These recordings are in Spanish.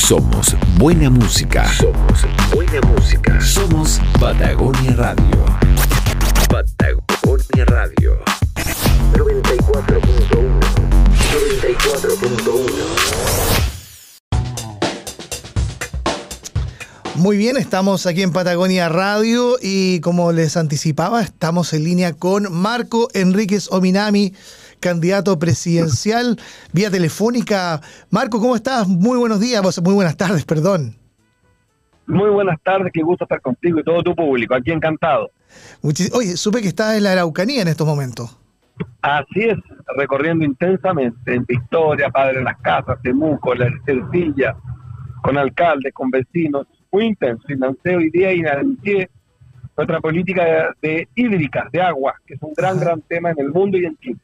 Somos buena música. Somos buena música. Somos Patagonia Radio. Patagonia Radio. 94.1. 94.1. Muy bien, estamos aquí en Patagonia Radio y como les anticipaba, estamos en línea con Marco Enríquez Ominami, candidato presidencial vía telefónica. Marco, ¿cómo estás? Muy buenos días, muy buenas tardes, perdón. Muy buenas tardes, qué gusto estar contigo y todo tu público, aquí encantado. Oye, supe que estás en la Araucanía en estos momentos. Así es, recorriendo intensamente en Victoria, Padre de las Casas, Temuco, La Ercilla, con alcaldes, con vecinos, muy intenso. Y lancé hoy día y anuncié nuestra política de, hídrica, de agua, que es un gran, gran tema en el mundo y en Chile.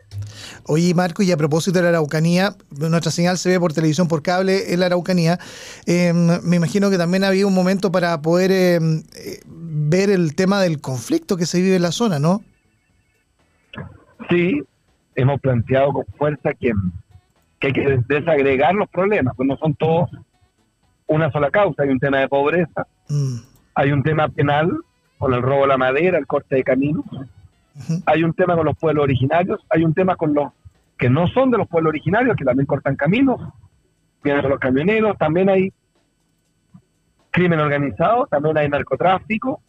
Oye, Marco, y a propósito de la Araucanía, nuestra señal se ve por televisión, por cable en la Araucanía. Em, me imagino que también había un momento para poder em, eh, ver el tema del conflicto que se vive en la zona, ¿no? Sí, hemos planteado con fuerza que, hay que desagregar los problemas, pues no son todos una sola causa. Hay un tema de pobreza, mm. hay un tema penal con el robo de la madera, el corte de caminos, hay un tema con los pueblos originarios, hay un tema con los que no son de los pueblos originarios, que también cortan caminos, vienen los camioneros, también hay crimen organizado, también hay narcotráfico,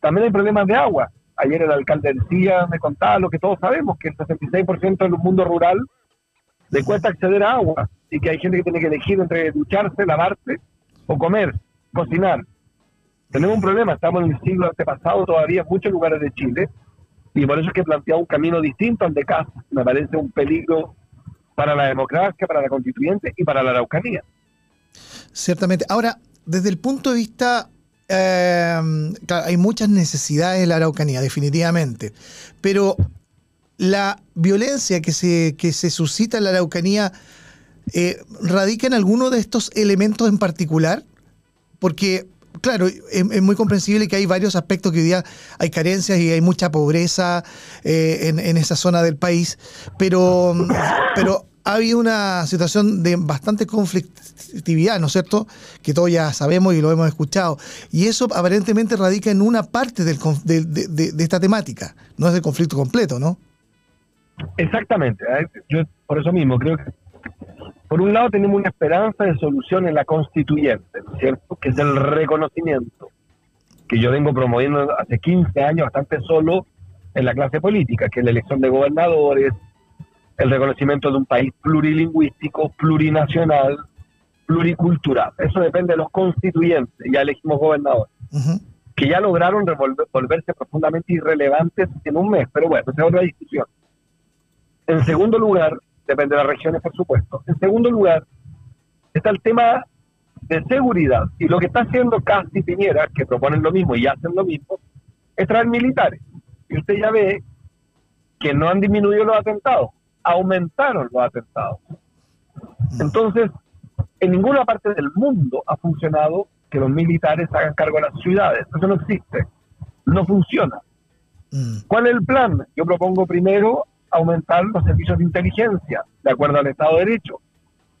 también hay problemas de agua. Ayer el alcalde decía, me contaba lo que todos sabemos, que el 66% del mundo rural le cuesta acceder a agua y que hay gente que tiene que elegir entre ducharse, lavarse o comer, cocinar. Tenemos un problema, estamos en el siglo antepasado todavía en muchos lugares de Chile y por eso es que plantea un camino distinto al de casa. Me parece un peligro para la democracia, para la constituyente y para la Araucanía. Ciertamente. Ahora, desde el punto de vista eh, hay muchas necesidades en la Araucanía, definitivamente. Pero la violencia que se, que se suscita en la Araucanía eh, radica en alguno de estos elementos en particular, porque claro, es, muy comprensible que hay varios aspectos que hoy día hay carencias y hay mucha pobreza eh, en, esa zona del país, pero, pero ha habido una situación de bastante conflictividad, ¿no es cierto? Que todos ya sabemos y lo hemos escuchado. Y eso aparentemente radica en una parte del, de, de, esta temática, no es el conflicto completo, ¿no? Exactamente. Yo por eso mismo creo que por un lado tenemos una esperanza de solución en la constituyente, ¿cierto? Que es el reconocimiento que yo vengo promoviendo hace 15 años bastante solo en la clase política, que es la elección de gobernadores, el reconocimiento de un país plurilingüístico, plurinacional, pluricultural. Eso depende de los constituyentes, ya elegimos gobernadores, que ya lograron volverse profundamente irrelevantes en un mes, pero bueno, esa es otra discusión. En segundo lugar, depende de las regiones, por supuesto. En segundo lugar, está el tema de seguridad. Y lo que está haciendo Casti Piñera, que proponen lo mismo y hacen lo mismo, es traer militares. Y usted ya ve que no han disminuido los atentados, aumentaron los atentados. Entonces, en ninguna parte del mundo ha funcionado que los militares hagan cargo de las ciudades. Eso no existe. No funciona. Mm. ¿Cuál es el plan? Yo propongo primero aumentar los servicios de inteligencia, de acuerdo al Estado de Derecho,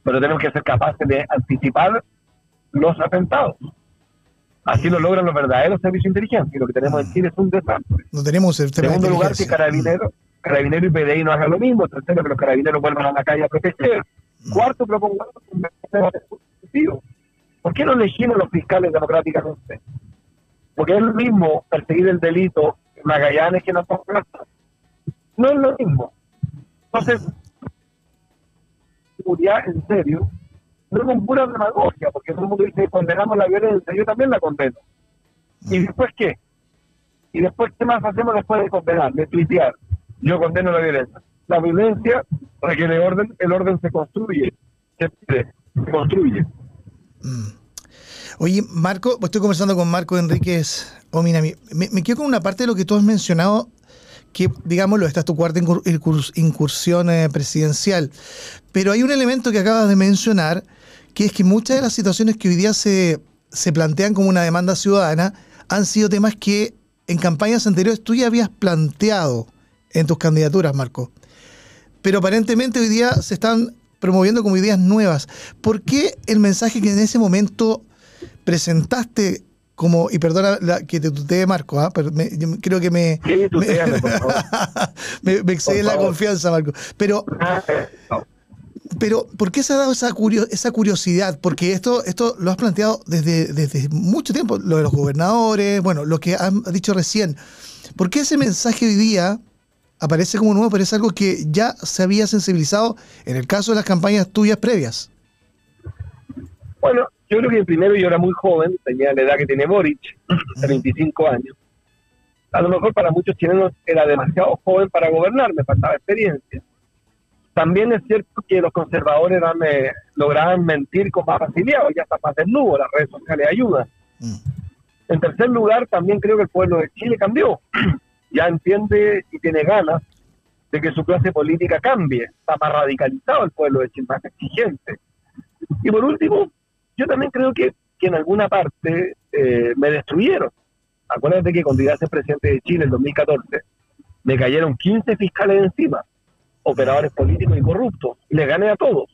pero tenemos que ser capaces de anticipar los atentados. Así lo logran los verdaderos servicios de inteligencia, y lo que tenemos en Chile es un desastre. No tenemos el Segundo lugar, que Carabineros carabinero y PDI no hagan lo mismo. Tercero, que los carabineros vuelvan a la calle a proteger. Cuarto, propongo un ¿Por qué no elegimos los fiscales democráticamente? Porque es lo mismo perseguir el delito en Magallanes que en Antofagasta no es lo mismo. Entonces, seguridad en serio, no con pura demagogia, porque todo el mundo dice condenamos la violencia, yo también la condeno. ¿Y mm. después qué? ¿Y después qué más hacemos después de condenar, de tuitear? Yo condeno la violencia. La violencia requiere orden, el orden se construye, se pide, se construye. Mm. Oye, Marco, estoy conversando con Marco Enríquez Ominami. Me, me quedo con una parte de lo que tú has mencionado que, digámoslo, esta es tu cuarta incursión eh, presidencial. Pero hay un elemento que acabas de mencionar, que es que muchas de las situaciones que hoy día se, se plantean como una demanda ciudadana han sido temas que en campañas anteriores tú ya habías planteado en tus candidaturas, Marco. Pero aparentemente hoy día se están promoviendo como ideas nuevas. ¿Por qué el mensaje que en ese momento presentaste como, y perdona que te tutee Marco, ¿ah? pero creo que me, sí, me, me, excede la confianza, Marco. Pero, pero, ¿por qué se ha dado esa, esa curiosidad? Porque esto, esto lo has planteado desde, desde mucho tiempo, lo de los gobernadores, bueno, lo que has dicho recién. ¿Por qué ese mensaje hoy día aparece como nuevo, pero es algo que ya se había sensibilizado en el caso de las campañas tuyas previas? Bueno, yo creo que primero yo era muy joven, tenía la edad que tiene Boric, 35 años. A lo mejor para muchos chilenos era demasiado joven para gobernar, me faltaba experiencia. También es cierto que los conservadores me, lograban mentir con más facilidad, ya está más desnudo, las redes sociales ayudan. Mm. En tercer lugar, también creo que el pueblo de Chile cambió. ya entiende y tiene ganas de que su clase política cambie. Está más radicalizado el pueblo de Chile, más exigente. Y por último, yo también creo que, que en alguna parte eh, me destruyeron. Acuérdate que cuando iba a ser presidente de Chile en 2014, me cayeron 15 fiscales encima operadores políticos y corruptos. Le gané a todos.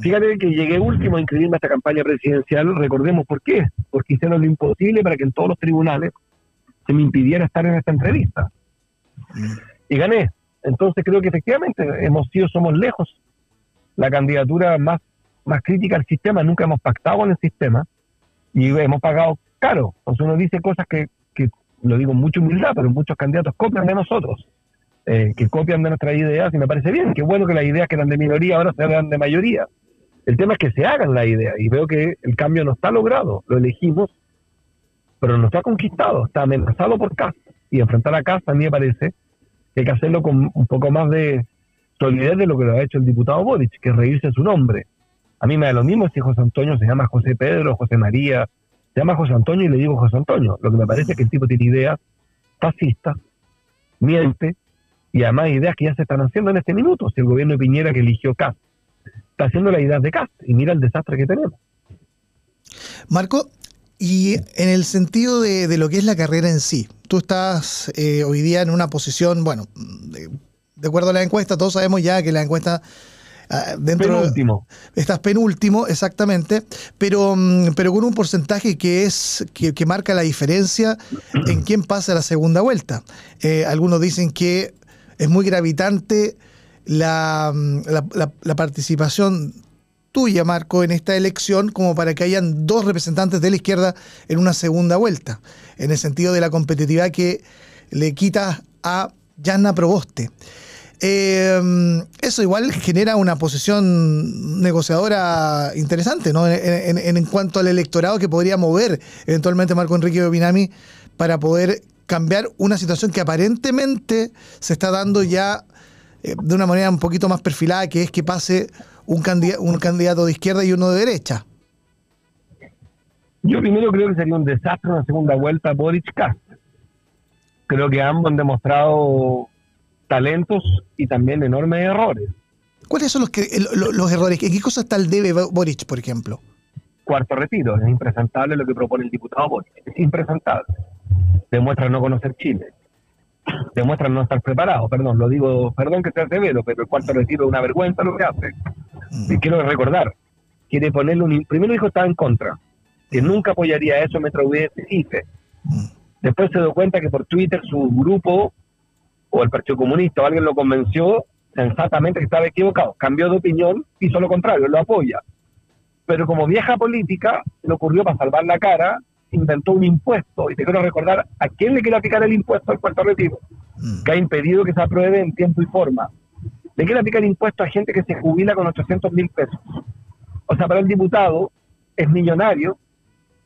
Fíjate que llegué último a inscribirme a esta campaña presidencial. Recordemos por qué. Porque hicieron lo imposible para que en todos los tribunales se me impidiera estar en esta entrevista. Y gané. Entonces creo que efectivamente hemos sido, somos lejos la candidatura más, más crítica al sistema. Nunca hemos pactado con el sistema y hemos pagado caro. Entonces uno dice cosas que, que lo digo con mucha humildad, pero muchos candidatos copian de nosotros. Eh, que copian de nuestras ideas y me parece bien, qué bueno que las ideas que eran de minoría ahora se hagan de mayoría. El tema es que se hagan las ideas y veo que el cambio no está logrado, lo elegimos, pero no está conquistado, está amenazado por Casa. Y enfrentar a Casa a mí me parece que hay que hacerlo con un poco más de solidez de lo que lo ha hecho el diputado Boric, que reírse su nombre. A mí me da lo mismo si José Antonio se llama José Pedro, José María, se llama José Antonio y le digo José Antonio. Lo que me parece es que el tipo tiene ideas fascistas, miente, y además ideas que ya se están haciendo en este minuto. Si el gobierno de Piñera que eligió CAST está haciendo las ideas de CAST y mira el desastre que tenemos. Marco, y en el sentido de, lo que es la carrera en sí, tú estás eh, hoy día en una posición, bueno, de, acuerdo a la encuesta, todos sabemos ya que la encuesta dentro penúltimo. estás penúltimo exactamente pero mm, pero con un porcentaje que es que, marca la diferencia en quién pasa la segunda vuelta eh, algunos dicen que es muy gravitante la, la, participación tuya, Marco, en esta elección como para que hayan dos representantes de la izquierda en una segunda vuelta, en el sentido de la competitividad que le quita a Yanna Proboste. Eh, eso igual genera una posición negociadora interesante, ¿no? En, cuanto al electorado que podría mover eventualmente Marco Enrique Binami para poder cambiar una situación que aparentemente se está dando ya eh, de una manera un poquito más perfilada, que es que pase un, un candidato de izquierda y uno de derecha. Yo primero creo que sería un desastre una segunda vuelta Boric Cast. Creo que ambos han demostrado talentos y también enormes errores. ¿Cuáles son los, que, los, errores? ¿En qué cosas el debe Boric, por ejemplo? Cuarto retiro. Es impresentable lo que propone el diputado Boric. Es impresentable demuestra no conocer Chile, demuestra no estar preparado, perdón, lo digo, perdón que sea severo, pero el cuarto retiro es una vergüenza lo que hace. Y quiero recordar, quiere ponerle un... Primero dijo estaba en contra, que nunca apoyaría eso mientras hubiese IFE. Después se dio cuenta que por Twitter su grupo o el Partido Comunista o alguien lo convenció sensatamente que estaba equivocado. Cambió de opinión, hizo lo contrario, lo apoya. Pero como vieja política, le ocurrió para salvar la cara inventó un impuesto, y te quiero recordar a quién le quiere aplicar el impuesto al Puerto Retiro, mm. que ha impedido que se apruebe en tiempo y forma. Le quiere aplicar el impuesto a gente que se jubila con 800 mil pesos. O sea, para el diputado es millonario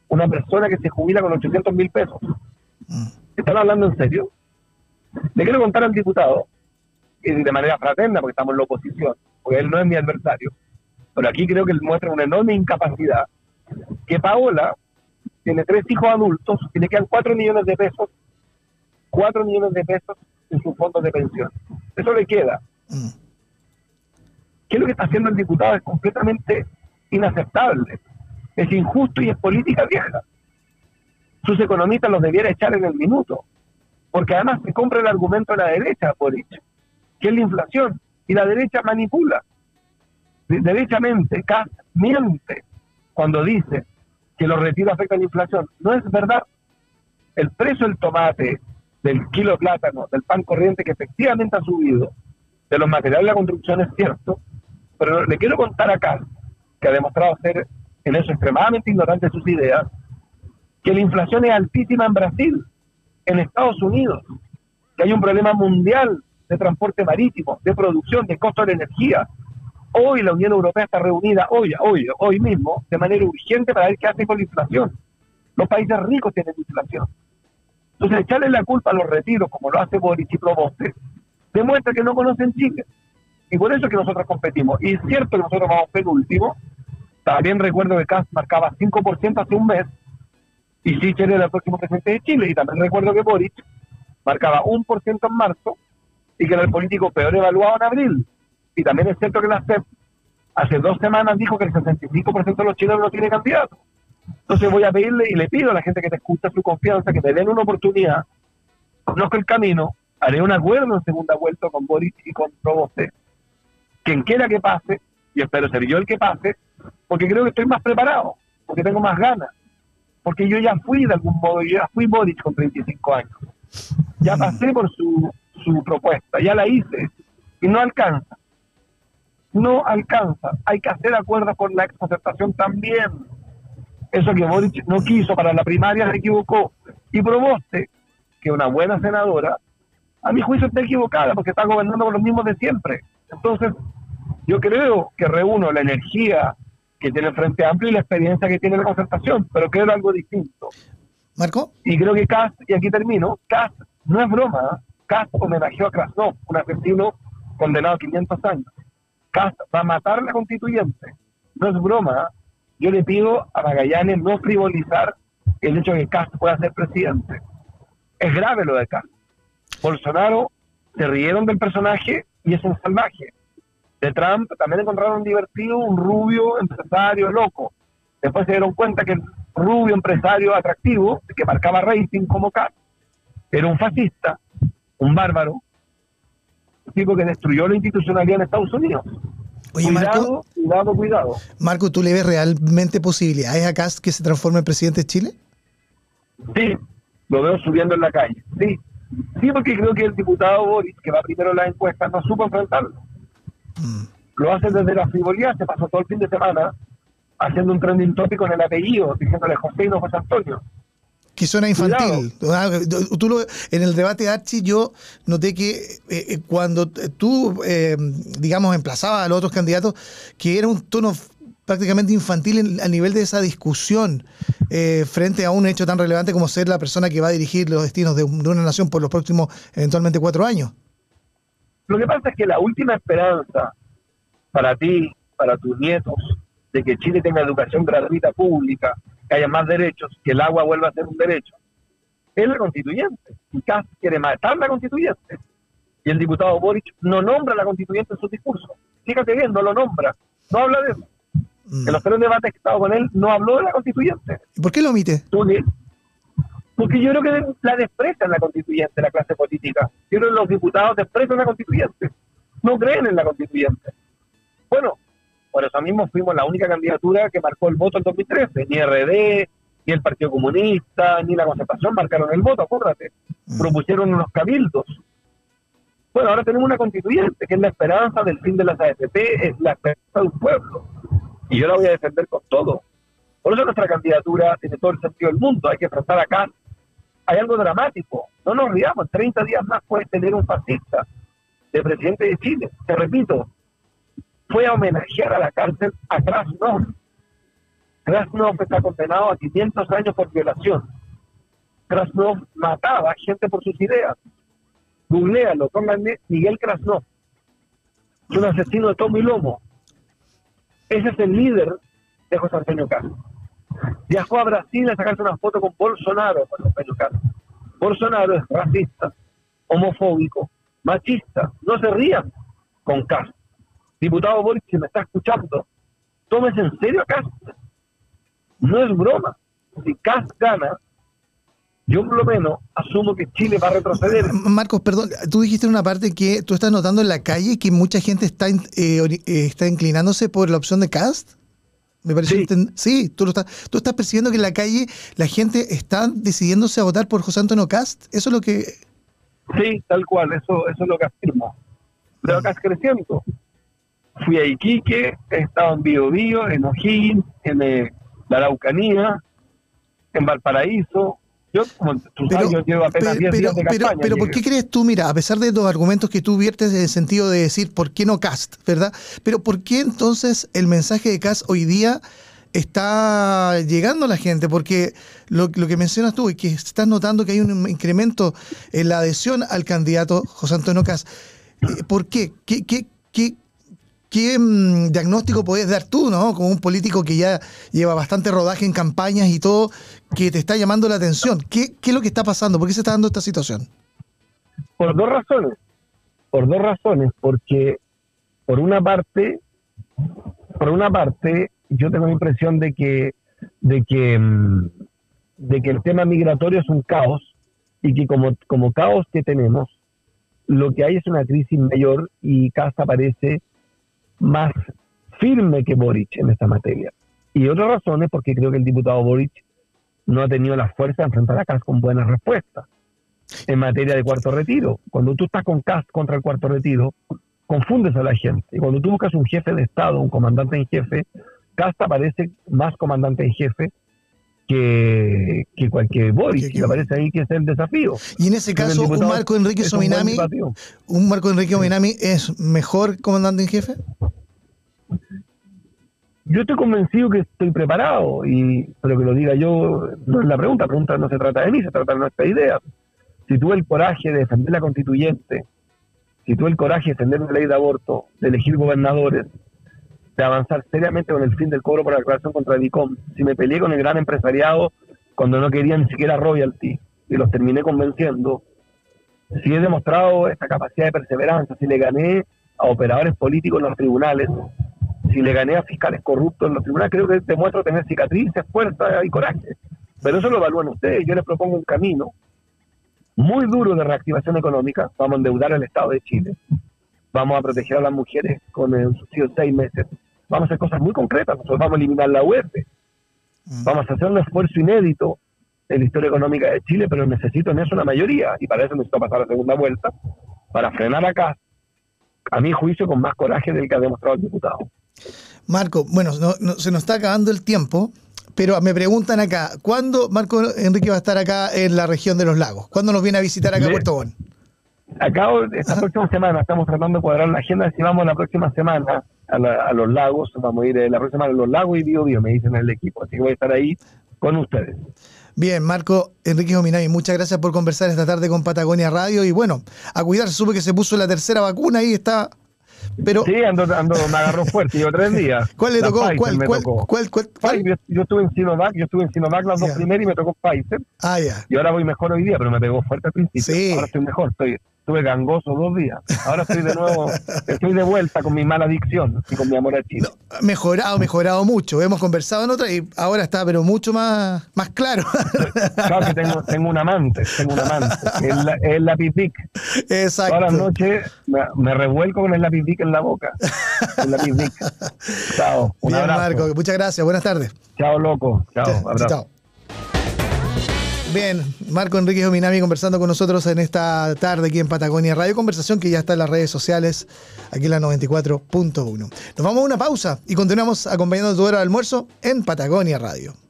una persona que se jubila con 800 mil pesos. Mm. ¿Están hablando en serio? Le quiero contar al diputado, de manera fraterna, porque estamos en la oposición, porque él no es mi adversario, pero aquí creo que él muestra una enorme incapacidad, que Paola tiene tres hijos adultos y le quedan cuatro millones de pesos, cuatro millones de pesos en sus fondos de pensión. Eso le queda. Mm. ¿Qué es lo que está haciendo el diputado? Es completamente inaceptable. Es injusto y es política vieja. Sus economistas los debiera echar en el minuto. Porque además se compra el argumento de la derecha, por dicho, que es la inflación. Y la derecha manipula. derechamente, Cas miente cuando dice que los retiros afectan la inflación. No es verdad. El precio del tomate, del kilo de plátano, del pan corriente, que efectivamente ha subido, de los materiales de la construcción es cierto, pero le quiero contar acá, que ha demostrado ser en eso extremadamente ignorante de sus ideas, que la inflación es altísima en Brasil, en Estados Unidos, que hay un problema mundial de transporte marítimo, de producción, de costo de energía. Hoy la Unión Europea está reunida, hoy, hoy, hoy mismo, de manera urgente para ver qué hace con la inflación. Los países ricos tienen inflación. Entonces, echarle la culpa a los retiros, como lo hace Boris y Proboste, demuestra que no conocen Chile. Y por eso es que nosotros competimos. Y es cierto que nosotros vamos penúltimo. También recuerdo que Kass marcaba 5% hace un mes y Sichel era el próximo presidente de Chile. Y también recuerdo que Boric marcaba un por ciento en marzo y que era el político peor evaluado en abril. Y también es cierto que la CEP hace dos semanas dijo que el 65% de los chilenos no tiene candidato. Entonces voy a pedirle y le pido a la gente que te escucha su confianza, que me den una oportunidad, conozco el camino, haré un acuerdo en segunda vuelta con Boric y con Proboste, quien quiera que pase, y espero ser yo el que pase, porque creo que estoy más preparado, porque tengo más ganas, porque yo ya fui de algún modo, yo ya fui Boric con 35 años, ya pasé por su, su propuesta, ya la hice, y no alcanza, no alcanza, hay que hacer acuerdos con la exconcertación también, eso que Boric no quiso para la primaria se equivocó, y Proboste, que una buena senadora, a mi juicio está equivocada porque está gobernando con los mismos de siempre. Entonces, yo creo que reúno la energía que tiene el Frente Amplio y la experiencia que tiene la concertación, pero creo algo distinto. Marco. Y creo que Kass, y aquí termino, Kass no es broma, Kass homenajeó a Krasnov, un asesino condenado a 500 años. Kass va a matar la constituyente. No es broma. Yo le pido a Magallanes no frivolizar el hecho de que Kass pueda ser presidente. Es grave lo de Kass. Bolsonaro se rieron del personaje y es un salvaje. De Trump también encontraron divertido un rubio empresario loco. Después se dieron cuenta que el rubio empresario atractivo, que marcaba rating como Katz, era un fascista, un bárbaro, un tipo que destruyó la institucionalidad en Estados Unidos. Oye, cuidado, Marco, cuidado, cuidado. Marco, ¿tú le ves realmente posibilidades a Kass que se transforme en presidente de Chile? Sí, lo veo subiendo en la calle. Sí, Sí, porque creo que el diputado Boris, que va primero en la encuesta, no supo enfrentarlo. Mm. Lo hace desde la frivolidad, se pasó todo el fin de semana haciendo un trending topic con el apellido, diciéndole José y no José Antonio. Que suena infantil. Ah, tú lo, en el debate Archie yo noté que eh, eh, cuando tú, eh, digamos, emplazabas a los otros candidatos, que era un tono prácticamente infantil a nivel de esa discusión eh, frente a un hecho tan relevante como ser la persona que va a dirigir los destinos de, una nación por los próximos eventualmente cuatro años. Lo que pasa es que la última esperanza para ti, para tus nietos, de que Chile tenga educación gratuita pública, que haya más derechos, que el agua vuelva a ser un derecho, es la constituyente. Y Kass quiere matar la constituyente. Y el diputado Boric no nombra a la constituyente en su discurso. Fíjate bien, no lo nombra, no habla de eso. En los tres debates que he estado con él no habló de la constituyente. ¿Y por qué lo omite? Porque yo creo que la desprecian la constituyente, la clase política. Yo creo que los diputados desprecian la constituyente. No creen en la constituyente. Bueno, por eso mismo fuimos la única candidatura que marcó el voto en 2013. Ni RD, ni el Partido Comunista, ni la Concertación marcaron el voto, acuérdate. Mm. Propusieron unos cabildos. Bueno, ahora tenemos una constituyente, que es la esperanza del fin de las AFP, es la esperanza de un pueblo y yo la voy a defender con todo. Por eso nuestra candidatura tiene todo el sentido del mundo. Hay que enfrentar acá. Hay algo dramático. No nos riamos. 30 días más puede tener un fascista de presidente de Chile. Te repito, fue a homenajear a la cárcel a Krasnov. Krasnov está condenado a 500 años por violación. Krasnov mataba gente por sus ideas. Googlealo, pónganle Miguel Krasnov. Es un asesino de todo y lomo. Ese es el líder de José Antonio Castro. Viajó a Brasil a sacarse una foto con Bolsonaro, Castro. Bolsonaro es racista, homofóbico, machista. No se rían con Castro. Diputado Boris, si me está escuchando, tómese en serio a Castro. No es broma. Si Castro gana, yo por lo menos asumo que Chile va a retroceder. Marcos, perdón, tú dijiste en una parte que tú estás notando en la calle que mucha gente está, eh, eh, está inclinándose por la opción de cast. Me parece sí, sí tú, lo estás, tú estás percibiendo que en la calle la gente está decidiéndose a votar por José Antonio Cast. Eso es lo que. Sí, tal cual, eso, eso es lo que afirmo. Veo Cast creciendo. Fui a Iquique, he estado en Bio, Bio en O'Higgins, en eh, la Araucanía, en Valparaíso, yo, como tú sabes, yo llevo apenas 10 días de campaña. Pero, ¿por qué crees tú, mira, a pesar de los argumentos que tú viertes en el sentido de decir por qué no Cast, ¿verdad? Pero ¿por qué entonces el mensaje de Cast hoy día está llegando a la gente? Porque lo, lo que mencionas tú y que estás notando que hay un incremento en la adhesión al candidato José Antonio Cast. Eh, ¿Por qué? ¿Qué, qué, qué, ¿Qué mm, diagnóstico puedes dar tú, ¿no? Como un político que ya lleva bastante rodaje en campañas y todo, que te está llamando la atención. ¿Qué, qué es lo que está pasando? ¿Por qué se está dando esta situación? Por dos razones. Por dos razones. Porque, por una parte, por una parte, yo tengo la impresión de que, de que, mm, de que el tema migratorio es un caos y que como, como caos que tenemos, lo que hay es una crisis mayor y Casa parece más firme que Boric en esta materia. Y otra razón es porque creo que el diputado Boric no ha tenido la fuerza de enfrentar a Cast con buenas respuestas en materia de cuarto retiro. Cuando tú estás con Cast contra el cuarto retiro, confundes a la gente. Y cuando tú buscas un jefe de Estado, un comandante en jefe, Cast aparece más comandante en jefe que, que cualquier Boric, y aparece ahí que es el desafío. Y en ese caso, un Marco Enrique Sominami, un, Marco Enrique Sominami es mejor comandante en jefe? Yo estoy convencido que estoy preparado, y pero que lo diga yo no es la pregunta, la pregunta no se trata de mí, se trata de nuestra idea. Si tuve el coraje de defender la constituyente, si tuve el coraje de defender la ley de aborto, de elegir gobernadores, de avanzar seriamente con el fin del cobro por la declaración contra el ICOM, si me peleé con el gran empresariado cuando no querían ni siquiera royalty y los terminé convenciendo, si he demostrado esta capacidad de perseverancia, si le gané a operadores políticos en los tribunales, si le gané a fiscales corruptos en los tribunales, creo que demuestro tener cicatrices, fuerza y coraje. Pero eso lo evalúan ustedes. Yo les propongo un camino muy duro de reactivación económica. Vamos a endeudar al Estado de Chile. Vamos a proteger a las mujeres con el subsidio de seis meses. Vamos a hacer cosas muy concretas. Nosotros vamos a eliminar la UEF. Mm. Vamos a hacer un esfuerzo inédito en la historia económica de Chile, pero necesito en eso una mayoría. Y para eso necesito pasar la segunda vuelta, para frenar acá, a mi juicio, con más coraje del que ha demostrado el diputado. Marco, bueno, se nos está acabando el tiempo, pero me preguntan acá, ¿cuándo Marco Enrique va a estar acá en la región de los lagos? ¿Cuándo nos viene a visitar acá a Puerto Montt? Acá esta próxima semana estamos tratando de cuadrar la agenda, si vamos la próxima semana a, los lagos, vamos a ir eh, la próxima semana a los lagos y Bio Bio, me dicen el equipo, así que voy a estar ahí con ustedes. Bien, Marco Enrique Ominay, muchas gracias por conversar esta tarde con Patagonia Radio y bueno, a cuidarse, supe que se puso la tercera vacuna y está pero, sí, ando, ando, me agarró fuerte, yo tres días. ¿Cuál le tocó? ¿Cuál, cuál, cuál, cuál, Yo, estuve en Sinovac, yo estuve en Sinovac las dos primeras y me tocó Pfizer. Ah, ya. Y ahora voy mejor hoy día, pero me pegó fuerte al principio. Sí. Ahora estoy mejor, estoy, estuve gangoso dos días. Ahora estoy de nuevo, estoy de vuelta con mi mala adicción y con mi amor a Chile. mejorado, mejorado mucho. Hemos conversado en otra y ahora está, pero mucho más, más claro. Claro que tengo, tengo un amante, tengo un amante. Es la, es la pipic. Exacto. Todas las noches me, revuelco con el lapipic en la boca. El lapipic. Chao. Un Bien, Marco, muchas gracias. Buenas tardes. Chao, loco. Chao. Abrazo. Chao. Bien, Marco Enrique Dominami conversando con nosotros en esta tarde aquí en Patagonia Radio, conversación que ya está en las redes sociales, aquí en la 94.1. Nos vamos a una pausa y continuamos acompañando tu hora de almuerzo en Patagonia Radio.